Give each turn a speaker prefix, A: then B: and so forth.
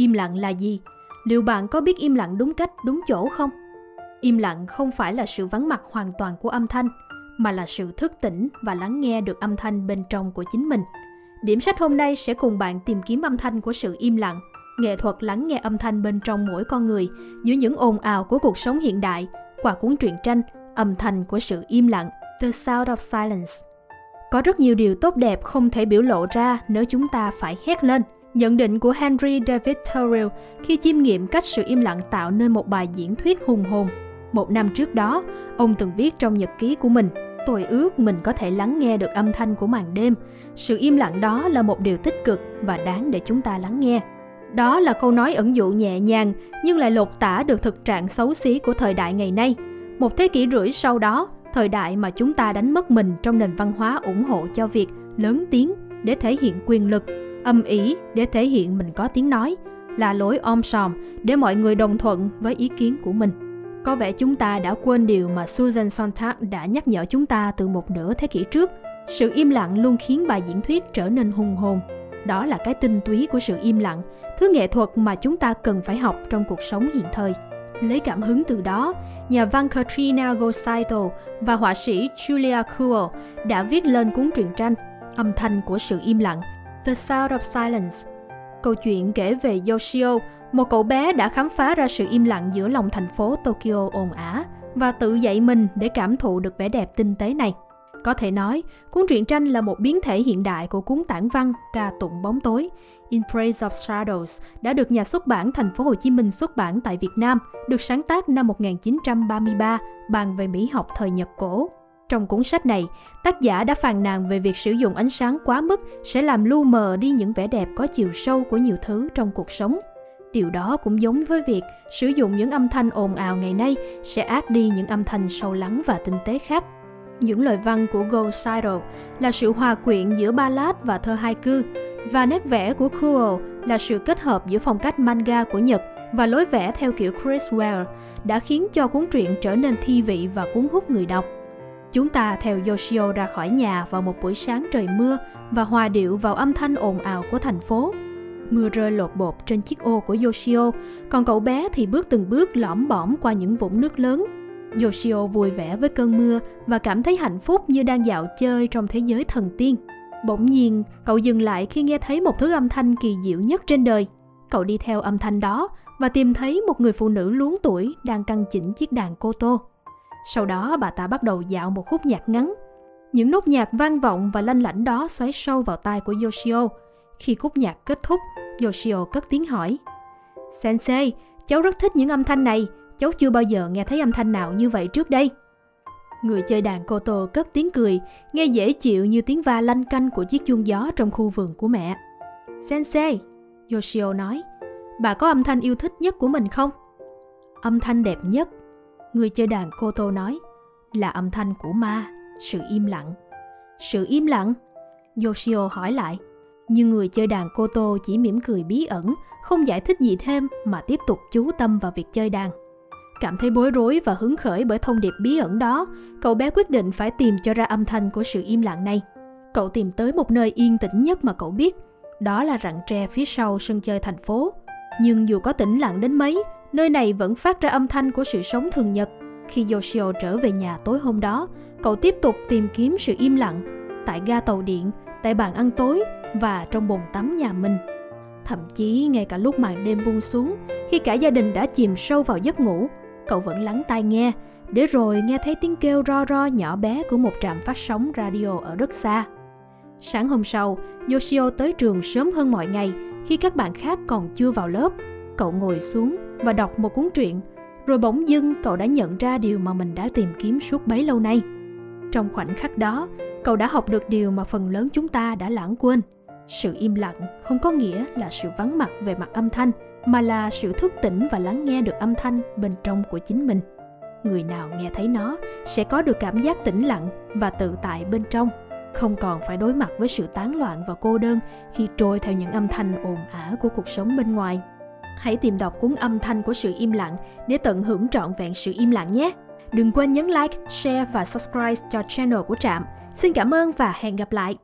A: Im lặng là gì? Liệu bạn có biết im lặng đúng cách, đúng chỗ không? Im lặng không phải là sự vắng mặt hoàn toàn của âm thanh, mà là sự thức tỉnh và lắng nghe được âm thanh bên trong của chính mình. Điểm sách hôm nay sẽ cùng bạn tìm kiếm âm thanh của sự im lặng, nghệ thuật lắng nghe âm thanh bên trong mỗi con người giữa những ồn ào của cuộc sống hiện đại qua cuốn truyện tranh Âm thanh của sự im lặng, The Sound of Silence. Có rất nhiều điều tốt đẹp không thể biểu lộ ra nếu chúng ta phải hét lên. Nhận định của Henry David Thoreau khi chiêm nghiệm cách sự im lặng tạo nên một bài diễn thuyết hùng hồn. Một năm trước đó, ông từng viết trong nhật ký của mình, tôi ước mình có thể lắng nghe được âm thanh của màn đêm. Sự im lặng đó là một điều tích cực và đáng để chúng ta lắng nghe. Đó là câu nói ẩn dụ nhẹ nhàng nhưng lại lột tả được thực trạng xấu xí của thời đại ngày nay. Một thế kỷ rưỡi sau đó, thời đại mà chúng ta đánh mất mình trong nền văn hóa ủng hộ cho việc lớn tiếng để thể hiện quyền lực, âm ý để thể hiện mình có tiếng nói, là lối om sòm để mọi người đồng thuận với ý kiến của mình. Có vẻ chúng ta đã quên điều mà Susan Sontag đã nhắc nhở chúng ta từ một nửa thế kỷ trước. Sự im lặng luôn khiến bài diễn thuyết trở nên hùng hồn. Đó là cái tinh túy của sự im lặng, thứ nghệ thuật mà chúng ta cần phải học trong cuộc sống hiện thời. Lấy cảm hứng từ đó, nhà văn Katrina Gosaito và họa sĩ Julia Kuo đã viết lên cuốn truyện tranh Âm thanh của sự im lặng, The Sound of Silence. Câu chuyện kể về Yoshio, một cậu bé đã khám phá ra sự im lặng giữa lòng thành phố Tokyo ồn ả và tự dạy mình để cảm thụ được vẻ đẹp tinh tế này. Có thể nói, cuốn truyện tranh là một biến thể hiện đại của cuốn tản văn ca tụng bóng tối In Praise of Shadows đã được nhà xuất bản Thành phố Hồ Chí Minh xuất bản tại Việt Nam, được sáng tác năm 1933, bàn về mỹ học thời Nhật cổ. Trong cuốn sách này, tác giả đã phàn nàn về việc sử dụng ánh sáng quá mức sẽ làm lu mờ đi những vẻ đẹp có chiều sâu của nhiều thứ trong cuộc sống. Điều đó cũng giống với việc sử dụng những âm thanh ồn ào ngày nay sẽ át đi những âm thanh sâu lắng và tinh tế khác. Những lời văn của Goldsider là sự hòa quyện giữa ballad và thơ hai cư, và nét vẽ của Kuo là sự kết hợp giữa phong cách manga của Nhật và lối vẽ theo kiểu Chris Ware đã khiến cho cuốn truyện trở nên thi vị và cuốn hút người đọc. Chúng ta theo Yoshio ra khỏi nhà vào một buổi sáng trời mưa và hòa điệu vào âm thanh ồn ào của thành phố. Mưa rơi lột bột trên chiếc ô của Yoshio, còn cậu bé thì bước từng bước lõm bõm qua những vũng nước lớn. Yoshio vui vẻ với cơn mưa và cảm thấy hạnh phúc như đang dạo chơi trong thế giới thần tiên. Bỗng nhiên, cậu dừng lại khi nghe thấy một thứ âm thanh kỳ diệu nhất trên đời. Cậu đi theo âm thanh đó và tìm thấy một người phụ nữ luống tuổi đang căng chỉnh chiếc đàn cô tô. Sau đó bà ta bắt đầu dạo một khúc nhạc ngắn. Những nốt nhạc vang vọng và lanh lảnh đó xoáy sâu vào tai của Yoshio. Khi khúc nhạc kết thúc, Yoshio cất tiếng hỏi. Sensei, cháu rất thích những âm thanh này, cháu chưa bao giờ nghe thấy âm thanh nào như vậy trước đây. Người chơi đàn koto cất tiếng cười, nghe dễ chịu như tiếng va lanh canh của chiếc chuông gió trong khu vườn của mẹ. Sensei, Yoshio nói, bà có âm thanh yêu thích nhất của mình không? Âm thanh đẹp nhất, người chơi đàn koto nói, là âm thanh của ma, sự im lặng. Sự im lặng? Yoshio hỏi lại. Nhưng người chơi đàn koto chỉ mỉm cười bí ẩn, không giải thích gì thêm mà tiếp tục chú tâm vào việc chơi đàn. Cảm thấy bối rối và hứng khởi bởi thông điệp bí ẩn đó, cậu bé quyết định phải tìm cho ra âm thanh của sự im lặng này. Cậu tìm tới một nơi yên tĩnh nhất mà cậu biết, đó là rặng tre phía sau sân chơi thành phố. Nhưng dù có tĩnh lặng đến mấy, nơi này vẫn phát ra âm thanh của sự sống thường nhật. Khi Yoshio trở về nhà tối hôm đó, cậu tiếp tục tìm kiếm sự im lặng tại ga tàu điện, tại bàn ăn tối và trong bồn tắm nhà mình. Thậm chí ngay cả lúc màn đêm buông xuống, khi cả gia đình đã chìm sâu vào giấc ngủ, cậu vẫn lắng tai nghe, để rồi nghe thấy tiếng kêu ro ro nhỏ bé của một trạm phát sóng radio ở rất xa. Sáng hôm sau, Yoshio tới trường sớm hơn mọi ngày khi các bạn khác còn chưa vào lớp. Cậu ngồi xuống và đọc một cuốn truyện, rồi bỗng dưng cậu đã nhận ra điều mà mình đã tìm kiếm suốt bấy lâu nay. Trong khoảnh khắc đó, cậu đã học được điều mà phần lớn chúng ta đã lãng quên. Sự im lặng không có nghĩa là sự vắng mặt về mặt âm thanh, mà là sự thức tỉnh và lắng nghe được âm thanh bên trong của chính mình người nào nghe thấy nó sẽ có được cảm giác tĩnh lặng và tự tại bên trong không còn phải đối mặt với sự tán loạn và cô đơn khi trôi theo những âm thanh ồn ả của cuộc sống bên ngoài hãy tìm đọc cuốn âm thanh của sự im lặng để tận hưởng trọn vẹn sự im lặng nhé. Đừng quên nhấn like, share và subscribe cho channel của trạm. Xin cảm ơn và hẹn gặp lại!